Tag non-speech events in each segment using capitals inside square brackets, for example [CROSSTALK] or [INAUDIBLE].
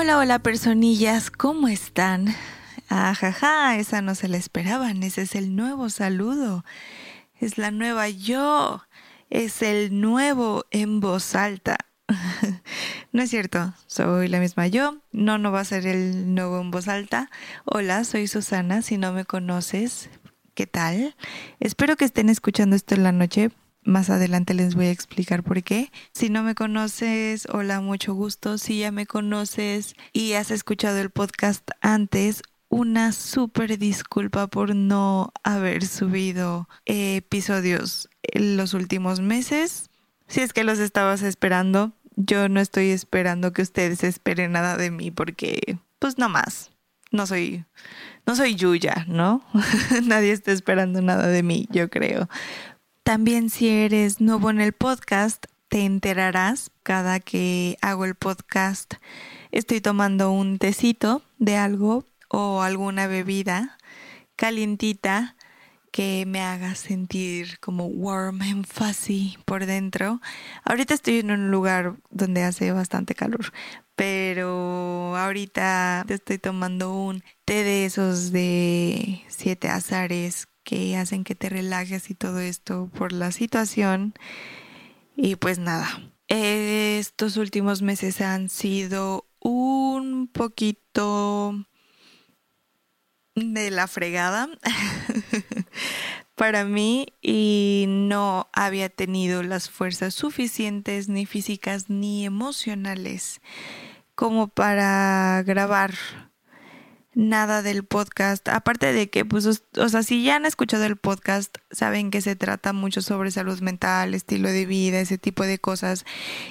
Hola, hola personillas, ¿cómo están? Ajaja, esa no se la esperaban, ese es el nuevo saludo, es la nueva yo, es el nuevo en voz alta. [LAUGHS] no es cierto, soy la misma yo, no, no va a ser el nuevo en voz alta. Hola, soy Susana, si no me conoces, ¿qué tal? Espero que estén escuchando esto en la noche más adelante les voy a explicar por qué. Si no me conoces, hola, mucho gusto. Si ya me conoces y has escuchado el podcast antes, una súper disculpa por no haber subido episodios en los últimos meses. Si es que los estabas esperando, yo no estoy esperando que ustedes esperen nada de mí porque, pues no más. No soy, no soy Yuya, ¿no? [LAUGHS] Nadie está esperando nada de mí, yo creo. También si eres nuevo en el podcast, te enterarás cada que hago el podcast. Estoy tomando un tecito de algo o alguna bebida calientita que me haga sentir como warm and fuzzy por dentro. Ahorita estoy en un lugar donde hace bastante calor, pero ahorita estoy tomando un té de esos de siete azares que hacen que te relajes y todo esto por la situación. Y pues nada, estos últimos meses han sido un poquito de la fregada [LAUGHS] para mí y no había tenido las fuerzas suficientes ni físicas ni emocionales como para grabar nada del podcast. Aparte de que, pues, o sea, si ya han escuchado el podcast, saben que se trata mucho sobre salud mental, estilo de vida, ese tipo de cosas.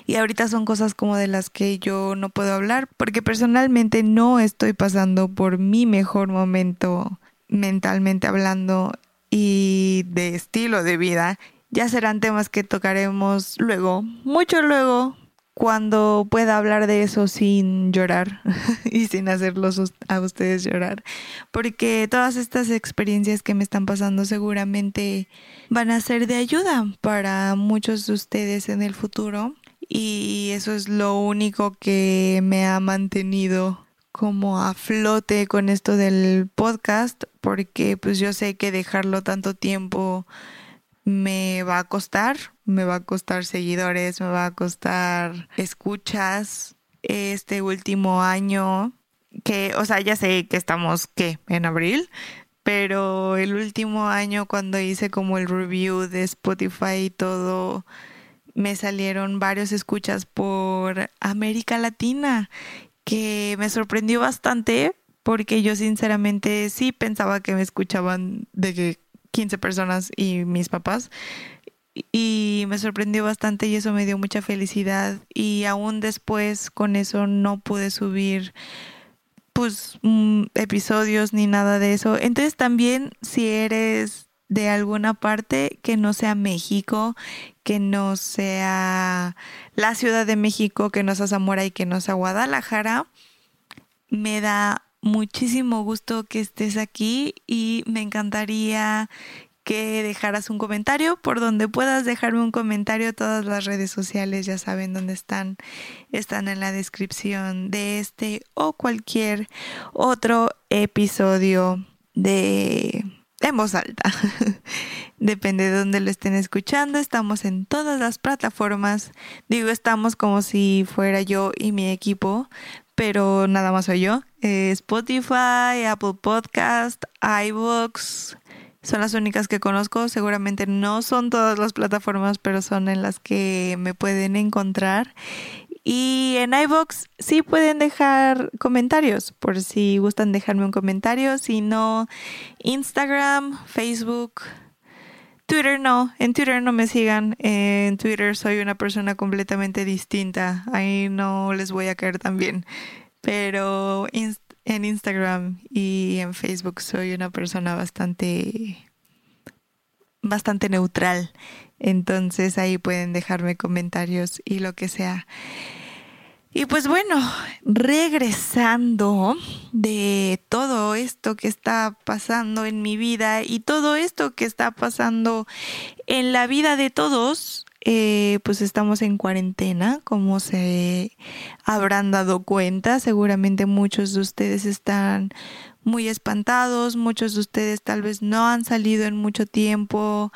Y ahorita son cosas como de las que yo no puedo hablar, porque personalmente no estoy pasando por mi mejor momento mentalmente hablando y de estilo de vida. Ya serán temas que tocaremos luego, mucho luego, cuando pueda hablar de eso sin llorar [LAUGHS] y sin hacerlos a ustedes llorar, porque todas estas experiencias que me están pasando seguramente van a ser de ayuda para muchos de ustedes en el futuro y eso es lo único que me ha mantenido como a flote con esto del podcast porque pues yo sé que dejarlo tanto tiempo me va a costar, me va a costar seguidores, me va a costar escuchas este último año, que, o sea, ya sé que estamos, ¿qué? En abril, pero el último año cuando hice como el review de Spotify y todo, me salieron varios escuchas por América Latina, que me sorprendió bastante porque yo sinceramente sí pensaba que me escuchaban de que 15 personas y mis papás. Y me sorprendió bastante y eso me dio mucha felicidad. Y aún después con eso no pude subir pues mm, episodios ni nada de eso. Entonces también si eres de alguna parte que no sea México, que no sea la Ciudad de México, que no sea Zamora y que no sea Guadalajara, me da muchísimo gusto que estés aquí y me encantaría que dejaras un comentario por donde puedas dejarme un comentario. Todas las redes sociales ya saben dónde están. Están en la descripción de este o cualquier otro episodio de en voz alta. [LAUGHS] Depende de dónde lo estén escuchando. Estamos en todas las plataformas. Digo, estamos como si fuera yo y mi equipo, pero nada más soy yo. Eh, Spotify, Apple Podcast, iVoox, son las únicas que conozco. Seguramente no son todas las plataformas, pero son en las que me pueden encontrar. Y en iVoox sí pueden dejar comentarios, por si gustan dejarme un comentario. Si no, Instagram, Facebook, Twitter no. En Twitter no me sigan. En Twitter soy una persona completamente distinta. Ahí no les voy a caer tan bien. Pero en Instagram y en Facebook soy una persona bastante bastante neutral. Entonces ahí pueden dejarme comentarios y lo que sea. Y pues bueno, regresando de todo esto que está pasando en mi vida y todo esto que está pasando en la vida de todos, eh, pues estamos en cuarentena, como se habrán dado cuenta. Seguramente muchos de ustedes están muy espantados, muchos de ustedes tal vez no han salido en mucho tiempo.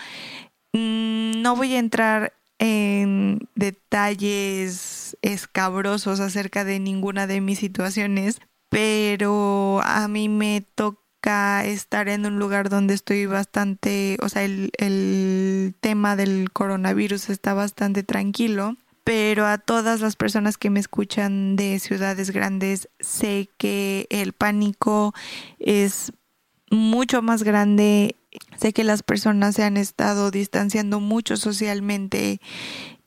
Mm, no voy a entrar en detalles escabrosos acerca de ninguna de mis situaciones, pero a mí me toca estar en un lugar donde estoy bastante, o sea, el, el tema del coronavirus está bastante tranquilo pero a todas las personas que me escuchan de ciudades grandes sé que el pánico es mucho más grande. Sé que las personas se han estado distanciando mucho socialmente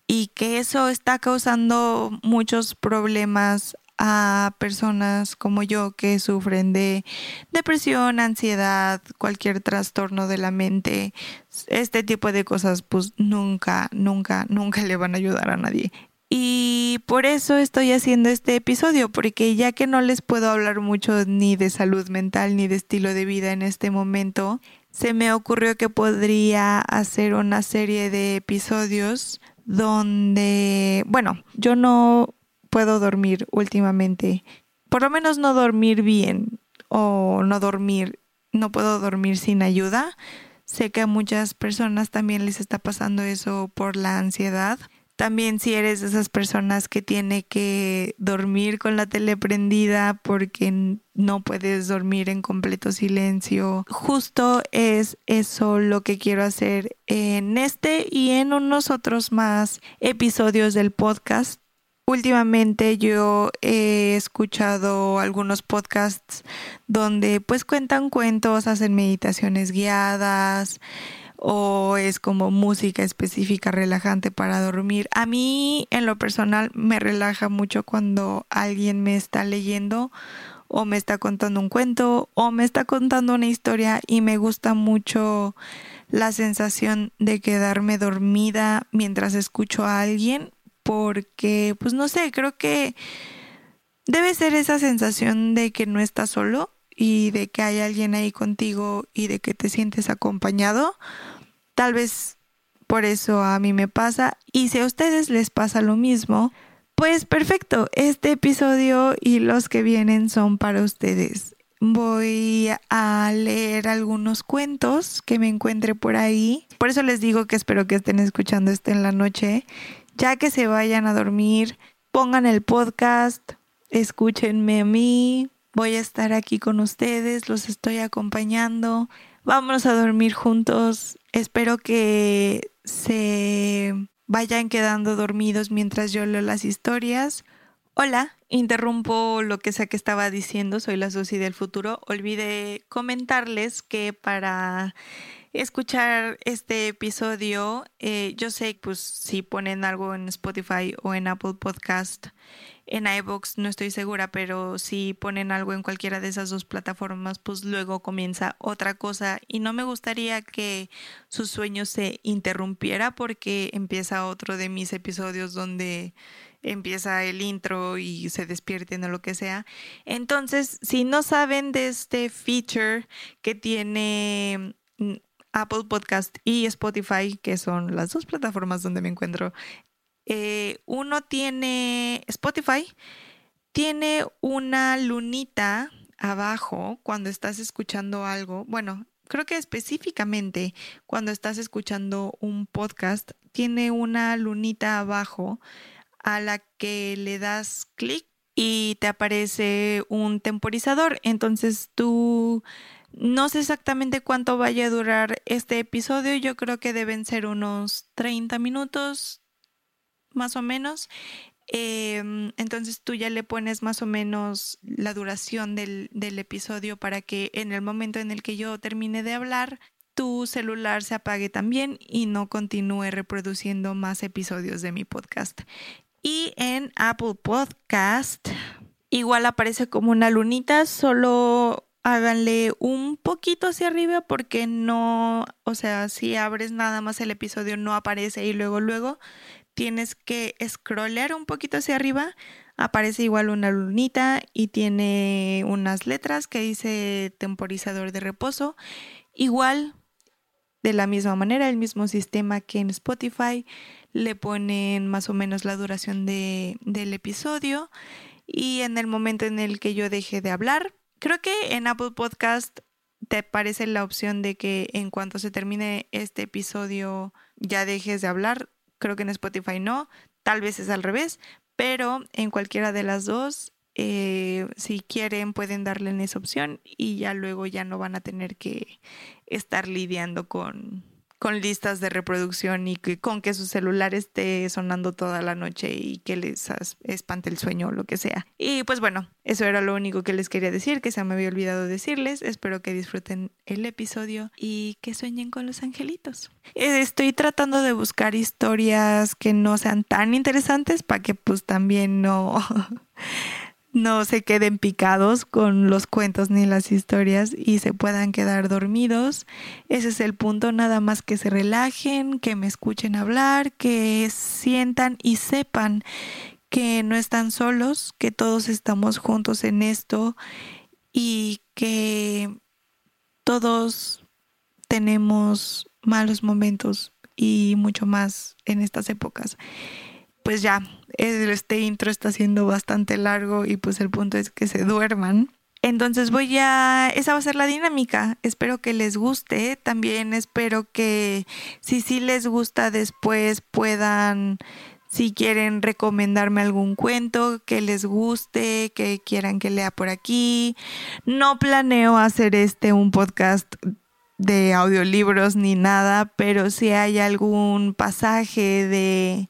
y que eso está causando muchos problemas a personas como yo que sufren de depresión, ansiedad, cualquier trastorno de la mente. Este tipo de cosas pues nunca, nunca, nunca le van a ayudar a nadie. Y por eso estoy haciendo este episodio, porque ya que no les puedo hablar mucho ni de salud mental ni de estilo de vida en este momento, se me ocurrió que podría hacer una serie de episodios donde, bueno, yo no puedo dormir últimamente, por lo menos no dormir bien o no dormir, no puedo dormir sin ayuda. Sé que a muchas personas también les está pasando eso por la ansiedad. También si eres de esas personas que tiene que dormir con la tele prendida porque no puedes dormir en completo silencio. Justo es eso lo que quiero hacer en este y en unos otros más episodios del podcast. Últimamente yo he escuchado algunos podcasts donde pues cuentan cuentos, hacen meditaciones guiadas, o es como música específica relajante para dormir. A mí en lo personal me relaja mucho cuando alguien me está leyendo o me está contando un cuento o me está contando una historia y me gusta mucho la sensación de quedarme dormida mientras escucho a alguien porque pues no sé, creo que debe ser esa sensación de que no estás solo y de que hay alguien ahí contigo y de que te sientes acompañado Tal vez por eso a mí me pasa y si a ustedes les pasa lo mismo, pues perfecto, este episodio y los que vienen son para ustedes. Voy a leer algunos cuentos que me encuentre por ahí. Por eso les digo que espero que estén escuchando esto en la noche. Ya que se vayan a dormir, pongan el podcast, escúchenme a mí. Voy a estar aquí con ustedes, los estoy acompañando. Vamos a dormir juntos. Espero que se vayan quedando dormidos mientras yo leo las historias. Hola, interrumpo lo que sea que estaba diciendo, soy la Susi del futuro. Olvidé comentarles que para escuchar este episodio, eh, yo sé pues si ponen algo en Spotify o en Apple Podcast, en iVoox no estoy segura, pero si ponen algo en cualquiera de esas dos plataformas, pues luego comienza otra cosa y no me gustaría que su sueño se interrumpiera porque empieza otro de mis episodios donde empieza el intro y se despierten o lo que sea. Entonces, si no saben de este feature que tiene mm, Apple Podcast y Spotify, que son las dos plataformas donde me encuentro eh, uno tiene Spotify, tiene una lunita abajo cuando estás escuchando algo. Bueno, creo que específicamente cuando estás escuchando un podcast, tiene una lunita abajo a la que le das clic y te aparece un temporizador. Entonces tú no sé exactamente cuánto vaya a durar este episodio. Yo creo que deben ser unos 30 minutos, más o menos. Em, entonces tú ya le pones más o menos la duración del, del episodio para que en el momento en el que yo termine de hablar, tu celular se apague también y no continúe reproduciendo más episodios de mi podcast. Y en Apple Podcast igual aparece como una lunita, solo háganle un poquito hacia arriba porque no, o sea, si abres nada más el episodio no aparece y luego luego tienes que scrollear un poquito hacia arriba, aparece igual una lunita y tiene unas letras que dice temporizador de reposo. Igual, de la misma manera, el mismo sistema que en Spotify, le ponen más o menos la duración de, del episodio y en el momento en el que yo deje de hablar, creo que en Apple Podcast te aparece la opción de que en cuanto se termine este episodio ya dejes de hablar. Creo que en Spotify no, tal vez es al revés, pero en cualquiera de las dos, eh, si quieren pueden darle en esa opción y ya luego ya no van a tener que estar lidiando con, con listas de reproducción y que, con que su celular esté sonando toda la noche y que les espante el sueño o lo que sea. Y pues bueno, eso era lo único que les quería decir, que se me había olvidado decirles. Espero que disfruten el episodio y que sueñen con los angelitos. Estoy tratando de buscar historias que no sean tan interesantes para que pues también no... [LAUGHS] no se queden picados con los cuentos ni las historias y se puedan quedar dormidos. Ese es el punto, nada más que se relajen, que me escuchen hablar, que sientan y sepan que no están solos, que todos estamos juntos en esto y que todos tenemos malos momentos y mucho más en estas épocas pues ya, este intro está siendo bastante largo y pues el punto es que se duerman. Entonces voy a, esa va a ser la dinámica. Espero que les guste. También espero que si sí les gusta después puedan, si quieren recomendarme algún cuento que les guste, que quieran que lea por aquí. No planeo hacer este un podcast de audiolibros ni nada, pero si hay algún pasaje de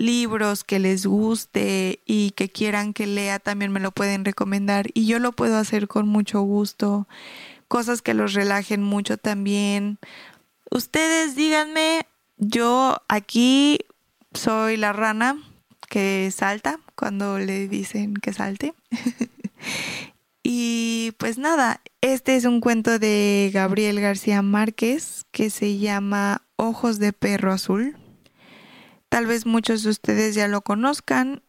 libros que les guste y que quieran que lea, también me lo pueden recomendar y yo lo puedo hacer con mucho gusto. Cosas que los relajen mucho también. Ustedes díganme, yo aquí soy la rana que salta cuando le dicen que salte. [LAUGHS] y pues nada, este es un cuento de Gabriel García Márquez que se llama Ojos de Perro Azul. Tal vez muchos de ustedes ya lo conozcan,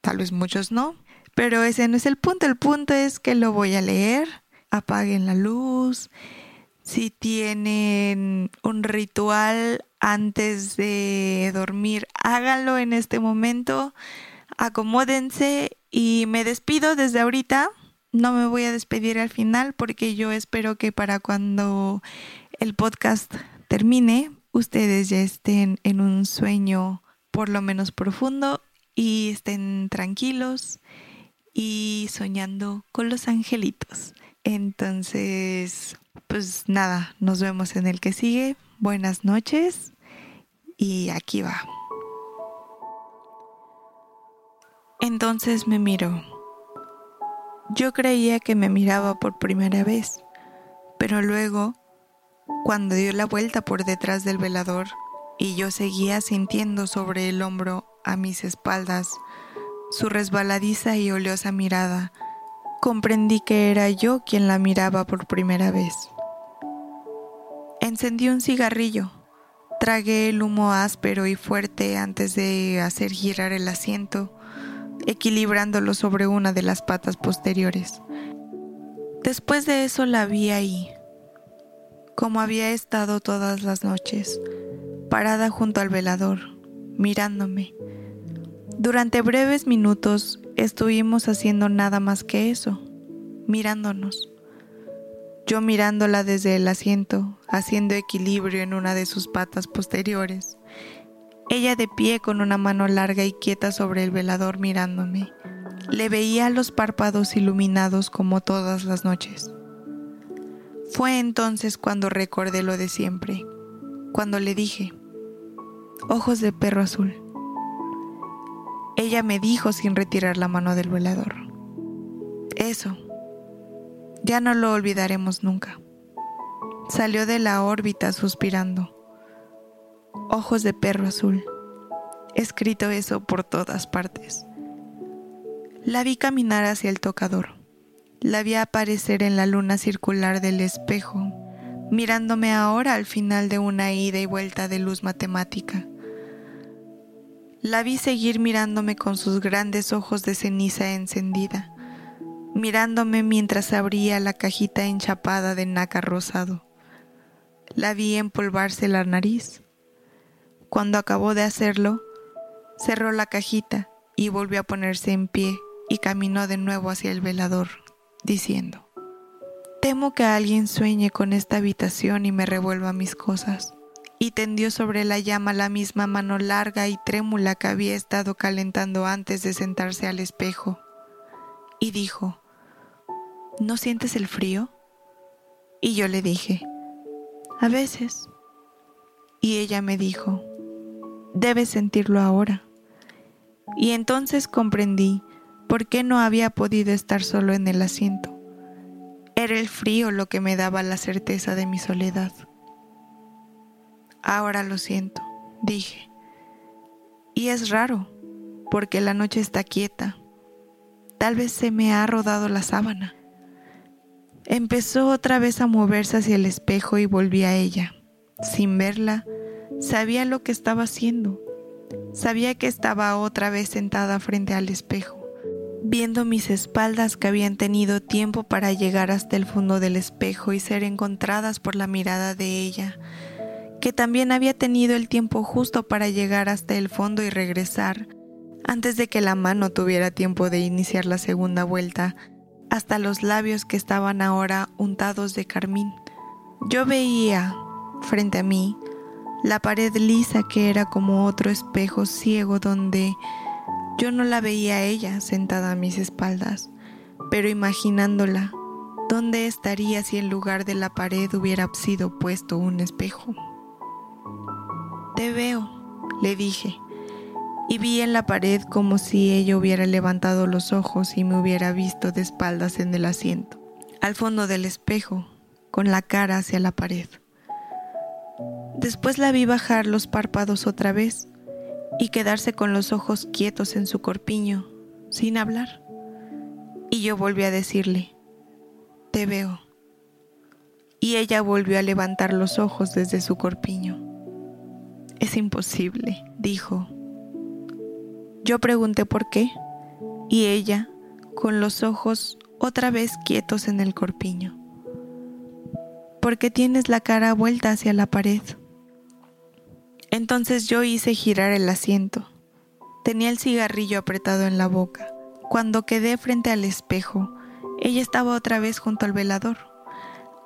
tal vez muchos no, pero ese no es el punto. El punto es que lo voy a leer. Apaguen la luz. Si tienen un ritual antes de dormir, háganlo en este momento. Acomódense y me despido desde ahorita. No me voy a despedir al final porque yo espero que para cuando el podcast termine ustedes ya estén en un sueño por lo menos profundo y estén tranquilos y soñando con los angelitos. Entonces, pues nada, nos vemos en el que sigue. Buenas noches y aquí va. Entonces me miro. Yo creía que me miraba por primera vez, pero luego cuando dio la vuelta por detrás del velador y yo seguía sintiendo sobre el hombro a mis espaldas su resbaladiza y oleosa mirada, comprendí que era yo quien la miraba por primera vez. Encendí un cigarrillo, tragué el humo áspero y fuerte antes de hacer girar el asiento, equilibrándolo sobre una de las patas posteriores. Después de eso la vi ahí, como había estado todas las noches, parada junto al velador, mirándome. Durante breves minutos estuvimos haciendo nada más que eso, mirándonos. Yo mirándola desde el asiento, haciendo equilibrio en una de sus patas posteriores. Ella de pie con una mano larga y quieta sobre el velador mirándome. Le veía los párpados iluminados como todas las noches. Fue entonces cuando recordé lo de siempre, cuando le dije, ojos de perro azul. Ella me dijo sin retirar la mano del velador. Eso, ya no lo olvidaremos nunca. Salió de la órbita suspirando. Ojos de perro azul. Escrito eso por todas partes. La vi caminar hacia el tocador. La vi aparecer en la luna circular del espejo, mirándome ahora al final de una ida y vuelta de luz matemática. La vi seguir mirándome con sus grandes ojos de ceniza encendida mirándome mientras abría la cajita enchapada de nácar rosado. La vi empolvarse la nariz. Cuando acabó de hacerlo, cerró la cajita y volvió a ponerse en pie y caminó de nuevo hacia el velador, diciendo, Temo que alguien sueñe con esta habitación y me revuelva mis cosas. Y tendió sobre la llama la misma mano larga y trémula que había estado calentando antes de sentarse al espejo. Y dijo, ¿no sientes el frío? Y yo le dije, a veces. Y ella me dijo, debes sentirlo ahora. Y entonces comprendí por qué no había podido estar solo en el asiento. Era el frío lo que me daba la certeza de mi soledad. Ahora lo siento, dije. Y es raro, porque la noche está quieta. Tal vez se me ha rodado la sábana. Empezó otra vez a moverse hacia el espejo y volví a ella. Sin verla, sabía lo que estaba haciendo. Sabía que estaba otra vez sentada frente al espejo, viendo mis espaldas que habían tenido tiempo para llegar hasta el fondo del espejo y ser encontradas por la mirada de ella, que también había tenido el tiempo justo para llegar hasta el fondo y regresar, antes de que la mano tuviera tiempo de iniciar la segunda vuelta hasta los labios que estaban ahora untados de carmín. Yo veía, frente a mí, la pared lisa que era como otro espejo ciego donde yo no la veía a ella sentada a mis espaldas, pero imaginándola, ¿dónde estaría si en lugar de la pared hubiera sido puesto un espejo? Te veo, le dije, y vi en la pared como si ella hubiera levantado los ojos y me hubiera visto de espaldas en el asiento, al fondo del espejo, con la cara hacia la pared. Después la vi bajar los párpados otra vez y quedarse con los ojos quietos en su corpiño, sin hablar. Y yo volví a decirle, te veo. Y ella volvió a levantar los ojos desde su corpiño. Es imposible, dijo, yo pregunté por qué, y ella, con los ojos otra vez quietos en el corpiño. ¿Por qué tienes la cara vuelta hacia la pared? Entonces yo hice girar el asiento. Tenía el cigarrillo apretado en la boca. Cuando quedé frente al espejo, ella estaba otra vez junto al velador.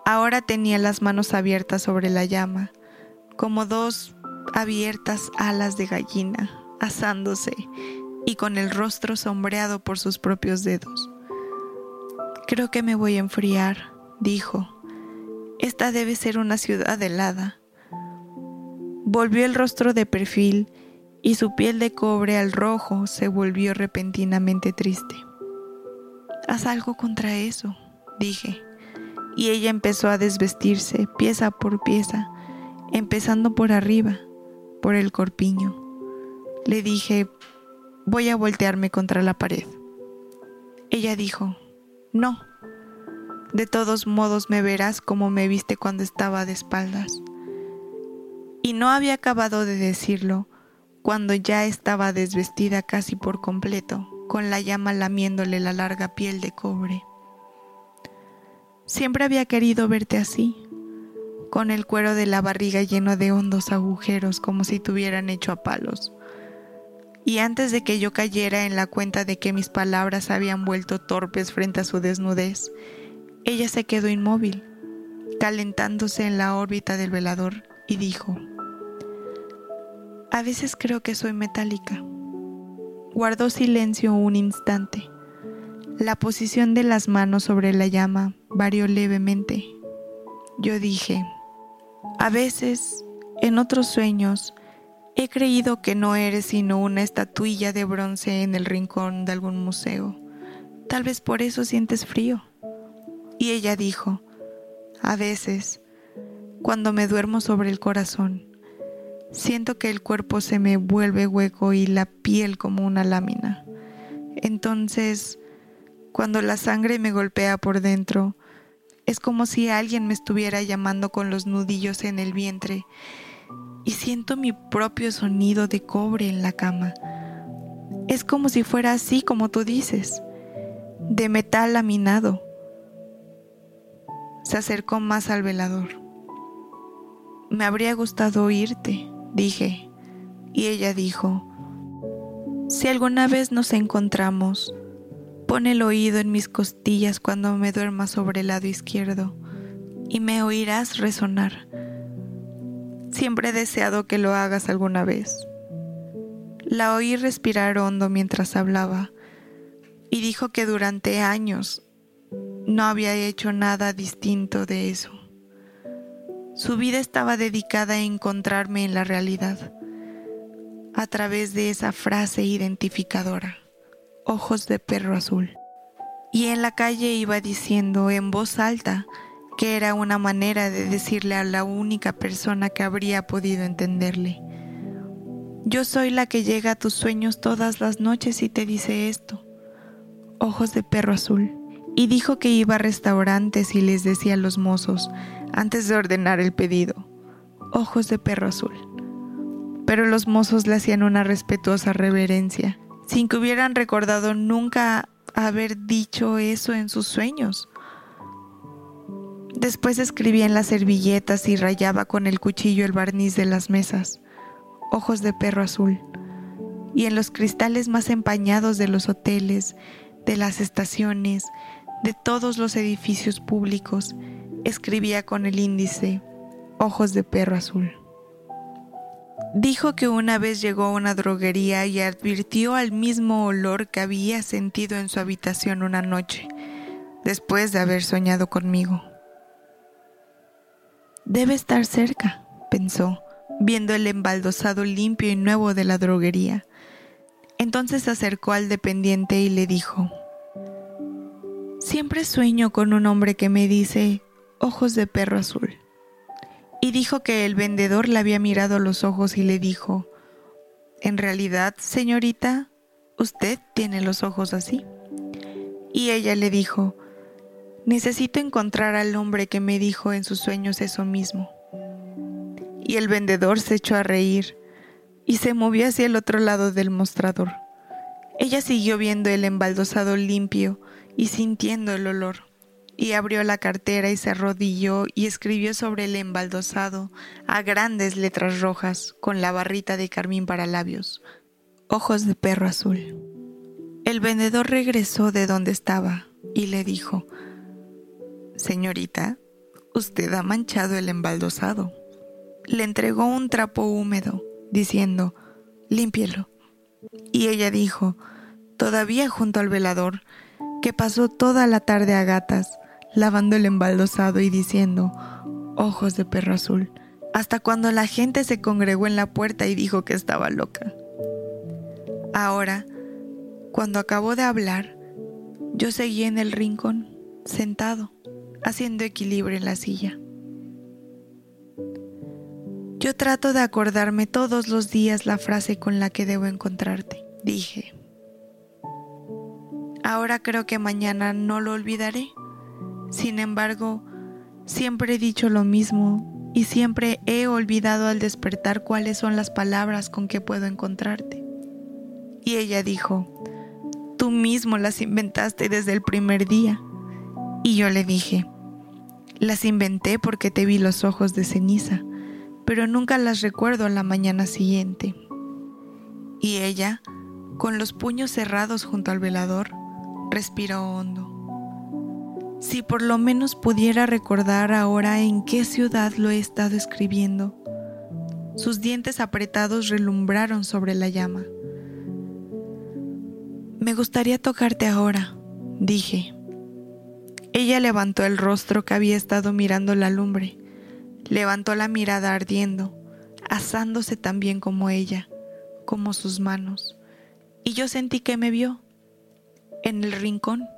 Ahora tenía las manos abiertas sobre la llama, como dos abiertas alas de gallina asándose y con el rostro sombreado por sus propios dedos. Creo que me voy a enfriar, dijo. Esta debe ser una ciudad helada. Volvió el rostro de perfil y su piel de cobre al rojo se volvió repentinamente triste. Haz algo contra eso, dije, y ella empezó a desvestirse pieza por pieza, empezando por arriba, por el corpiño. Le dije, voy a voltearme contra la pared. Ella dijo, no, de todos modos me verás como me viste cuando estaba de espaldas. Y no había acabado de decirlo cuando ya estaba desvestida casi por completo, con la llama lamiéndole la larga piel de cobre. Siempre había querido verte así, con el cuero de la barriga lleno de hondos agujeros como si tuvieran hecho a palos y antes de que yo cayera en la cuenta de que mis palabras habían vuelto torpes frente a su desnudez, ella se quedó inmóvil, calentándose en la órbita del velador, y dijo, A veces creo que soy metálica. Guardó silencio un instante. La posición de las manos sobre la llama varió levemente. Yo dije, a veces, en otros sueños, He creído que no eres sino una estatuilla de bronce en el rincón de algún museo. Tal vez por eso sientes frío. Y ella dijo, a veces, cuando me duermo sobre el corazón, siento que el cuerpo se me vuelve hueco y la piel como una lámina. Entonces, cuando la sangre me golpea por dentro, es como si alguien me estuviera llamando con los nudillos en el vientre y siento mi propio sonido de cobre en la cama. Es como si fuera así como tú dices, de metal laminado. Se acercó más al velador. Me habría gustado oírte, dije, y ella dijo, si alguna vez nos encontramos, pon el oído en mis costillas cuando me duerma sobre el lado izquierdo y me oirás resonar. Siempre he deseado que lo hagas alguna vez. La oí respirar hondo mientras hablaba y dijo que durante años no había hecho nada distinto de eso. Su vida estaba dedicada a encontrarme en la realidad a través de esa frase identificadora, ojos de perro azul. Y en la calle iba diciendo en voz alta que era una manera de decirle a la única persona que habría podido entenderle. Yo soy la que llega a tus sueños todas las noches y te dice esto. Ojos de perro azul. Y dijo que iba a restaurantes y les decía a los mozos, antes de ordenar el pedido, ojos de perro azul. Pero los mozos le hacían una respetuosa reverencia, sin que hubieran recordado nunca haber dicho eso en sus sueños. Después escribía en las servilletas y rayaba con el cuchillo el barniz de las mesas, ojos de perro azul, y en los cristales más empañados de los hoteles, de las estaciones, de todos los edificios públicos, escribía con el índice, ojos de perro azul. Dijo que una vez llegó a una droguería y advirtió al mismo olor que había sentido en su habitación una noche, después de haber soñado conmigo. Debe estar cerca, pensó, viendo el embaldosado limpio y nuevo de la droguería. Entonces se acercó al dependiente y le dijo, Siempre sueño con un hombre que me dice, ojos de perro azul. Y dijo que el vendedor le había mirado los ojos y le dijo, En realidad, señorita, usted tiene los ojos así. Y ella le dijo, Necesito encontrar al hombre que me dijo en sus sueños eso mismo. Y el vendedor se echó a reír y se movió hacia el otro lado del mostrador. Ella siguió viendo el embaldosado limpio y sintiendo el olor, y abrió la cartera y se arrodilló y escribió sobre el embaldosado a grandes letras rojas con la barrita de carmín para labios, ojos de perro azul. El vendedor regresó de donde estaba y le dijo, Señorita, usted ha manchado el embaldosado. Le entregó un trapo húmedo, diciendo, límpielo. Y ella dijo, todavía junto al velador, que pasó toda la tarde a gatas, lavando el embaldosado y diciendo, ojos de perro azul, hasta cuando la gente se congregó en la puerta y dijo que estaba loca. Ahora, cuando acabó de hablar, yo seguí en el rincón, sentado haciendo equilibrio en la silla. Yo trato de acordarme todos los días la frase con la que debo encontrarte, dije. Ahora creo que mañana no lo olvidaré. Sin embargo, siempre he dicho lo mismo y siempre he olvidado al despertar cuáles son las palabras con que puedo encontrarte. Y ella dijo, tú mismo las inventaste desde el primer día. Y yo le dije, las inventé porque te vi los ojos de ceniza, pero nunca las recuerdo la mañana siguiente. Y ella, con los puños cerrados junto al velador, respiró hondo. Si por lo menos pudiera recordar ahora en qué ciudad lo he estado escribiendo. Sus dientes apretados relumbraron sobre la llama. Me gustaría tocarte ahora, dije, ella levantó el rostro que había estado mirando la lumbre, levantó la mirada ardiendo, asándose tan bien como ella, como sus manos, y yo sentí que me vio en el rincón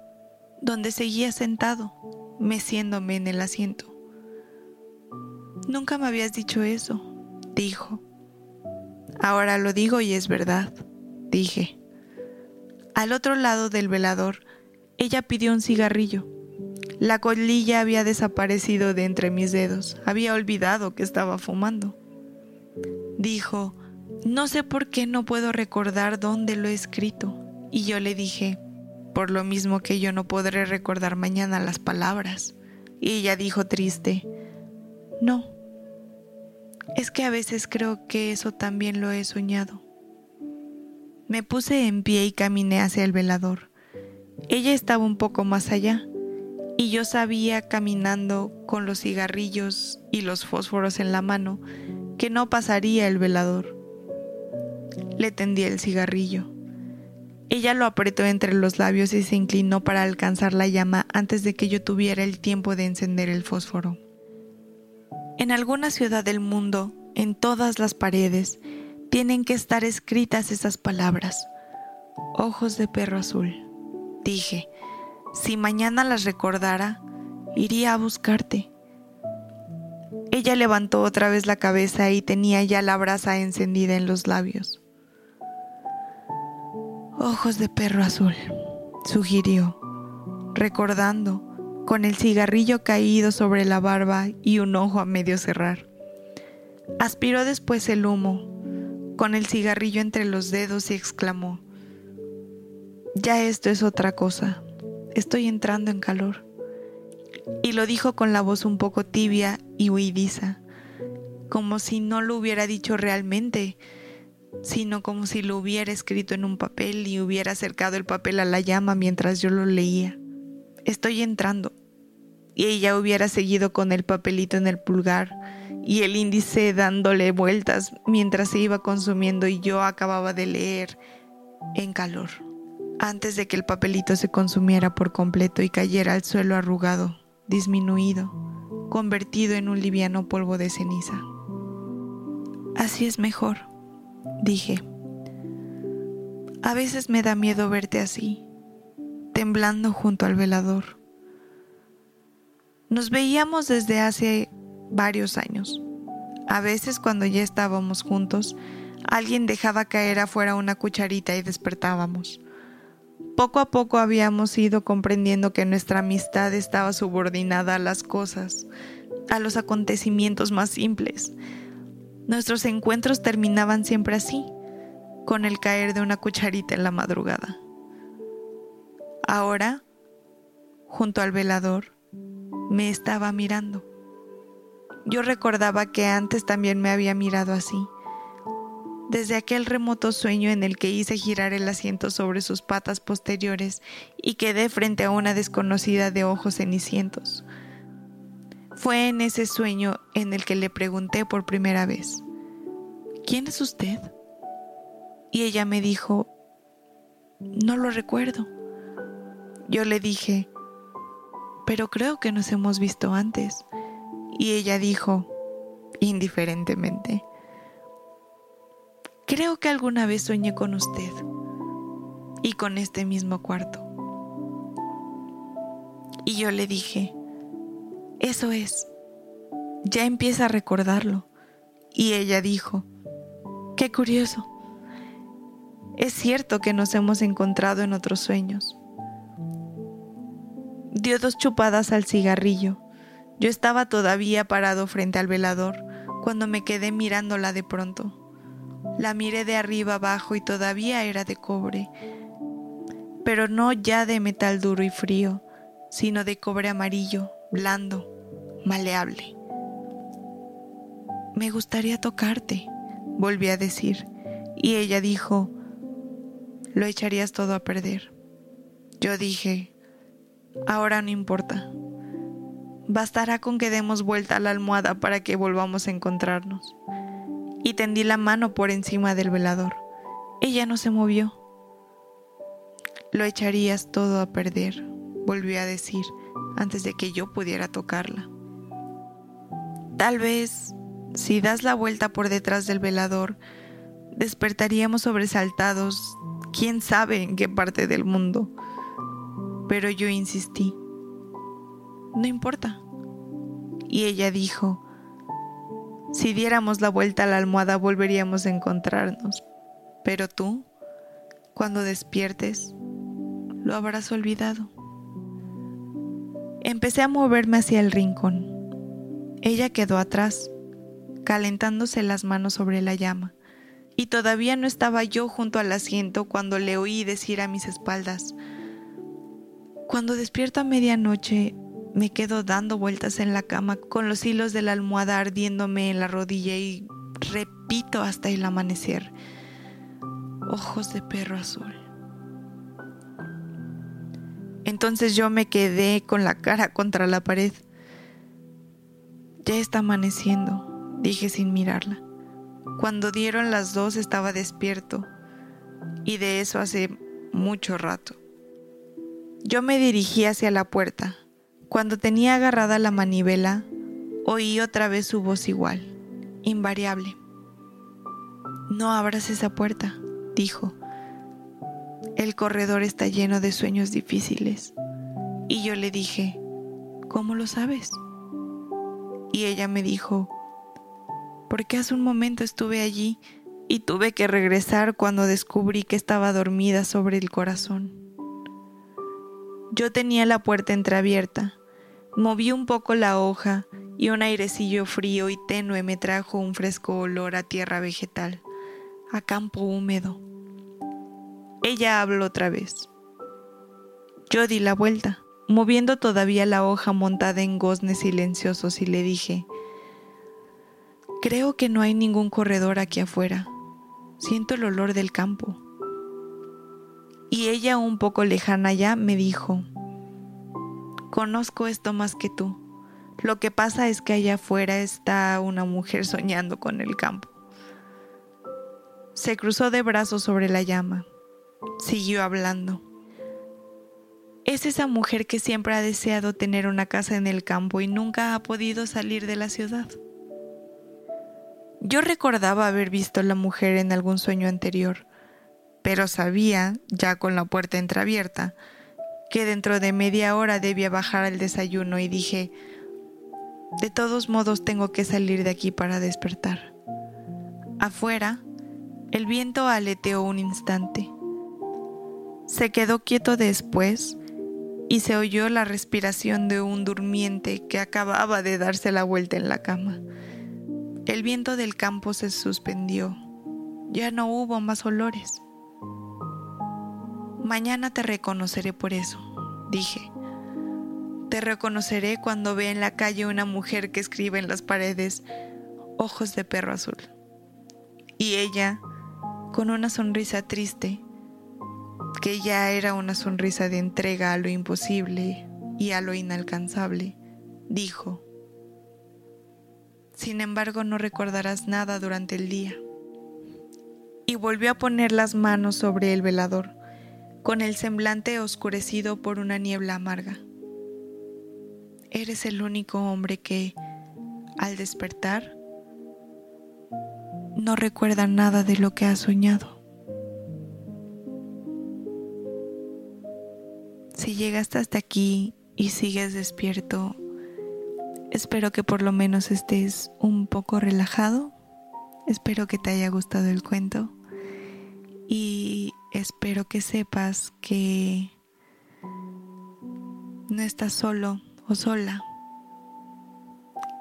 donde seguía sentado, meciéndome en el asiento. Nunca me habías dicho eso, dijo. Ahora lo digo y es verdad, dije. Al otro lado del velador, ella pidió un cigarrillo. La colilla había desaparecido de entre mis dedos. Había olvidado que estaba fumando. Dijo, no sé por qué no puedo recordar dónde lo he escrito. Y yo le dije, por lo mismo que yo no podré recordar mañana las palabras. Y ella dijo triste, no, es que a veces creo que eso también lo he soñado. Me puse en pie y caminé hacia el velador. Ella estaba un poco más allá y yo sabía caminando con los cigarrillos y los fósforos en la mano que no pasaría el velador. Le tendí el cigarrillo. Ella lo apretó entre los labios y se inclinó para alcanzar la llama antes de que yo tuviera el tiempo de encender el fósforo. En alguna ciudad del mundo, en todas las paredes, tienen que estar escritas esas palabras. Ojos de perro azul. Dije, si mañana las recordara, iría a buscarte. Ella levantó otra vez la cabeza y tenía ya la brasa encendida en los labios. Ojos de perro azul, sugirió, recordando, con el cigarrillo caído sobre la barba y un ojo a medio cerrar. Aspiró después el humo, con el cigarrillo entre los dedos y exclamó, Ya esto es otra cosa, estoy entrando en calor. Y lo dijo con la voz un poco tibia y huidiza, como si no lo hubiera dicho realmente, sino como si lo hubiera escrito en un papel y hubiera acercado el papel a la llama mientras yo lo leía. Estoy entrando. Y ella hubiera seguido con el papelito en el pulgar y el índice dándole vueltas mientras se iba consumiendo y yo acababa de leer en calor, antes de que el papelito se consumiera por completo y cayera al suelo arrugado, disminuido, convertido en un liviano polvo de ceniza. Así es mejor, dije. A veces me da miedo verte así, temblando junto al velador. Nos veíamos desde hace varios años. A veces cuando ya estábamos juntos, alguien dejaba caer afuera una cucharita y despertábamos. Poco a poco habíamos ido comprendiendo que nuestra amistad estaba subordinada a las cosas, a los acontecimientos más simples. Nuestros encuentros terminaban siempre así, con el caer de una cucharita en la madrugada. Ahora, junto al velador, me estaba mirando. Yo recordaba que antes también me había mirado así, desde aquel remoto sueño en el que hice girar el asiento sobre sus patas posteriores y quedé frente a una desconocida de ojos cenicientos. Fue en ese sueño en el que le pregunté por primera vez, ¿quién es usted? Y ella me dijo, no lo recuerdo. Yo le dije, pero creo que nos hemos visto antes. Y ella dijo, indiferentemente, creo que alguna vez soñé con usted y con este mismo cuarto. Y yo le dije, eso es, ya empieza a recordarlo. Y ella dijo, qué curioso. Es cierto que nos hemos encontrado en otros sueños. Dio dos chupadas al cigarrillo. Yo estaba todavía parado frente al velador cuando me quedé mirándola de pronto. La miré de arriba abajo y todavía era de cobre, pero no ya de metal duro y frío, sino de cobre amarillo, blando, maleable. Me gustaría tocarte, volví a decir, y ella dijo, lo echarías todo a perder. Yo dije, ahora no importa. Bastará con que demos vuelta a la almohada para que volvamos a encontrarnos. Y tendí la mano por encima del velador. Ella no se movió. Lo echarías todo a perder, volvió a decir, antes de que yo pudiera tocarla. Tal vez Si das la vuelta por detrás del velador, despertaríamos sobresaltados, quién sabe en qué parte del mundo. Pero yo insistí. No importa. Y ella dijo, si diéramos la vuelta a la almohada volveríamos a encontrarnos. Pero tú, cuando despiertes, lo habrás olvidado. Empecé a moverme hacia el rincón. Ella quedó atrás, calentándose las manos sobre la llama, y todavía no estaba yo junto al asiento cuando le oí decir a mis espaldas, Cuando despierto a medianoche, me quedo dando vueltas en la cama con los hilos de la almohada ardiéndome en la rodilla y repito hasta el amanecer. Ojos de perro azul. Entonces yo me quedé con la cara contra la pared. Ya está amaneciendo, dije sin mirarla. Cuando dieron las dos estaba despierto, y de eso hace mucho rato. Yo me dirigí hacia la puerta. Cuando tenía agarrada la manivela, oí otra vez su voz igual, invariable. No abras esa puerta, dijo. El corredor está lleno de sueños difíciles. Y yo le dije, ¿cómo lo sabes? Y ella me dijo, porque hace un momento estuve allí y tuve que regresar cuando descubrí que estaba dormida sobre el corazón. Yo tenía la puerta entreabierta, moví un poco la hoja y un airecillo frío y tenue me trajo un fresco olor a tierra vegetal, a campo húmedo. Ella habló otra vez. Yo di la vuelta, moviendo todavía la hoja montada en goznes silenciosos y le dije, Creo que no hay ningún corredor aquí afuera. Siento el olor del campo. Y ella, un poco lejana ya, me dijo, Conozco esto más que tú. Lo que pasa es que allá afuera está una mujer soñando con el campo. Se cruzó de brazos sobre la llama. Siguió hablando. Es esa mujer que siempre ha deseado tener una casa en el campo y nunca ha podido salir de la ciudad. Yo recordaba haber visto a la mujer en algún sueño anterior, pero sabía, ya con la puerta entreabierta, que dentro de media hora debía bajar al desayuno y dije, de todos modos tengo que salir de aquí para despertar. Afuera, el viento aleteó un instante. Se quedó quieto después y se oyó la respiración de un durmiente que acababa de darse la vuelta en la cama. El viento del campo se suspendió. Ya no hubo más olores. Mañana te reconoceré por eso, dije. Te reconoceré cuando vea en la calle una mujer que escribe en las paredes ojos de perro azul. Y ella, con una sonrisa triste, que ya era una sonrisa de entrega a lo imposible y a lo inalcanzable, dijo, Sin embargo no recordarás nada durante el día. Y volvió a poner las manos sobre el velador, con el semblante oscurecido por una niebla amarga. Eres el único hombre que, al despertar, no recuerda nada de lo que ha soñado. Si llegaste hasta aquí y sigues despierto, espero que por lo menos estés un poco relajado. Espero que te haya gustado el cuento y espero que sepas que no estás solo o sola,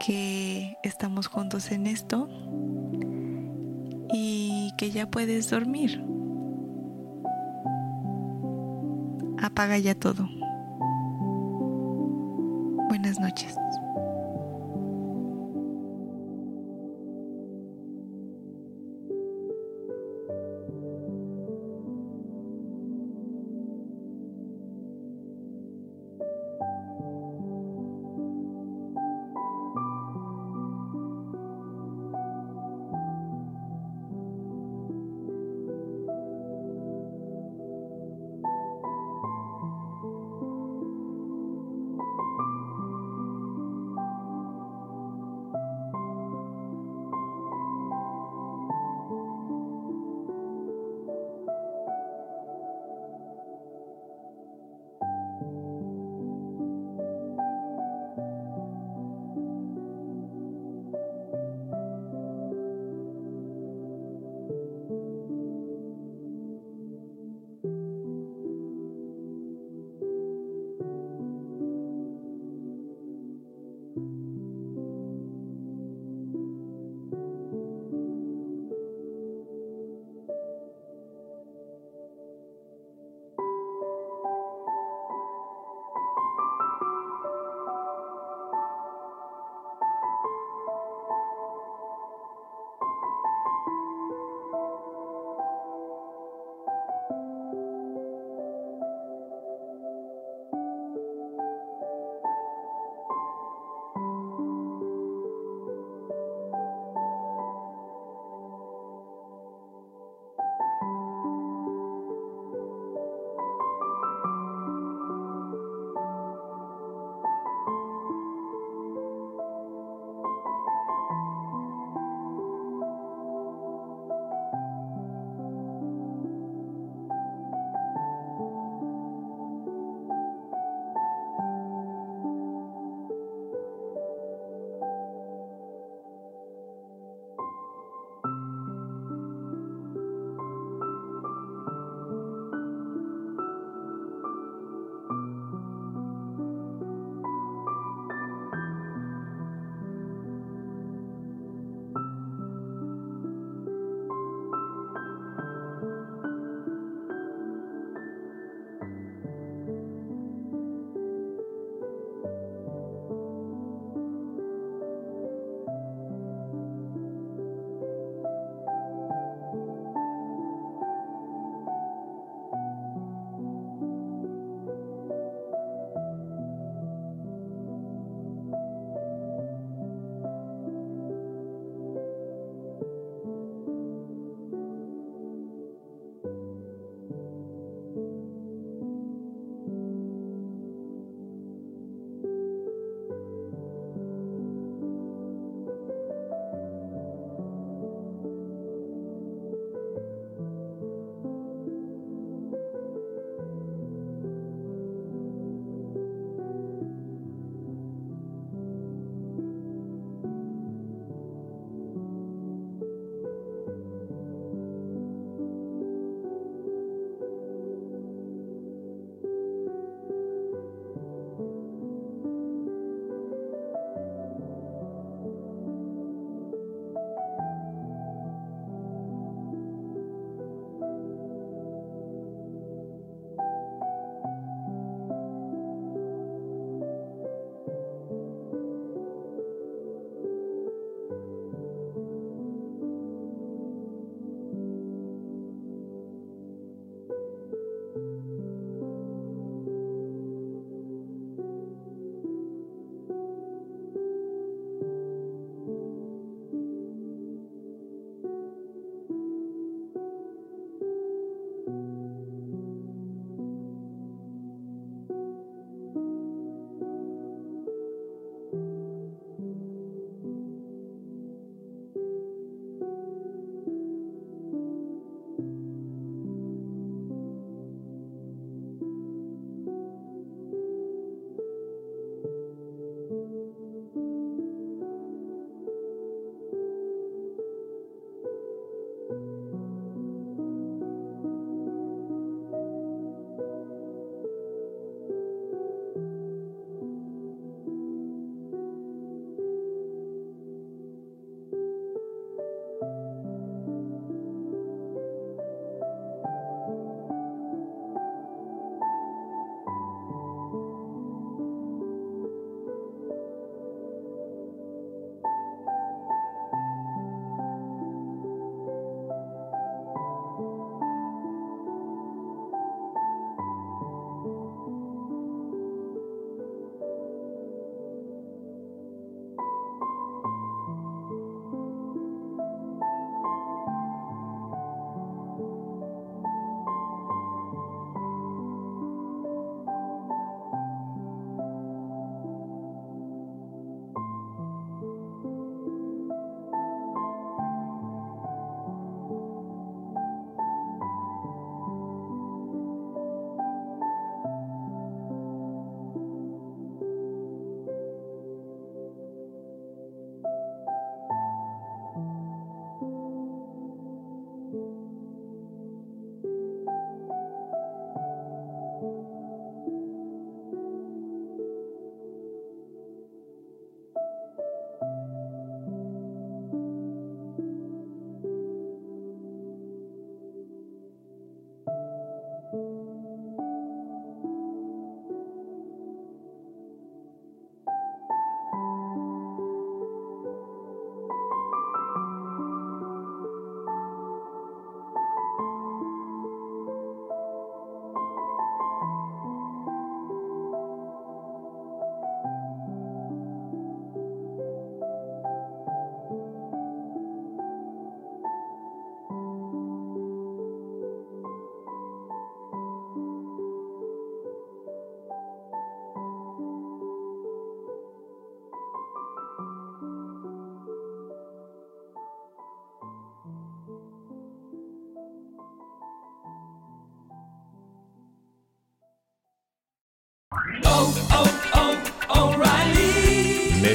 que estamos juntos en esto y que ya puedes dormir. Apaga ya todo. Buenas noches.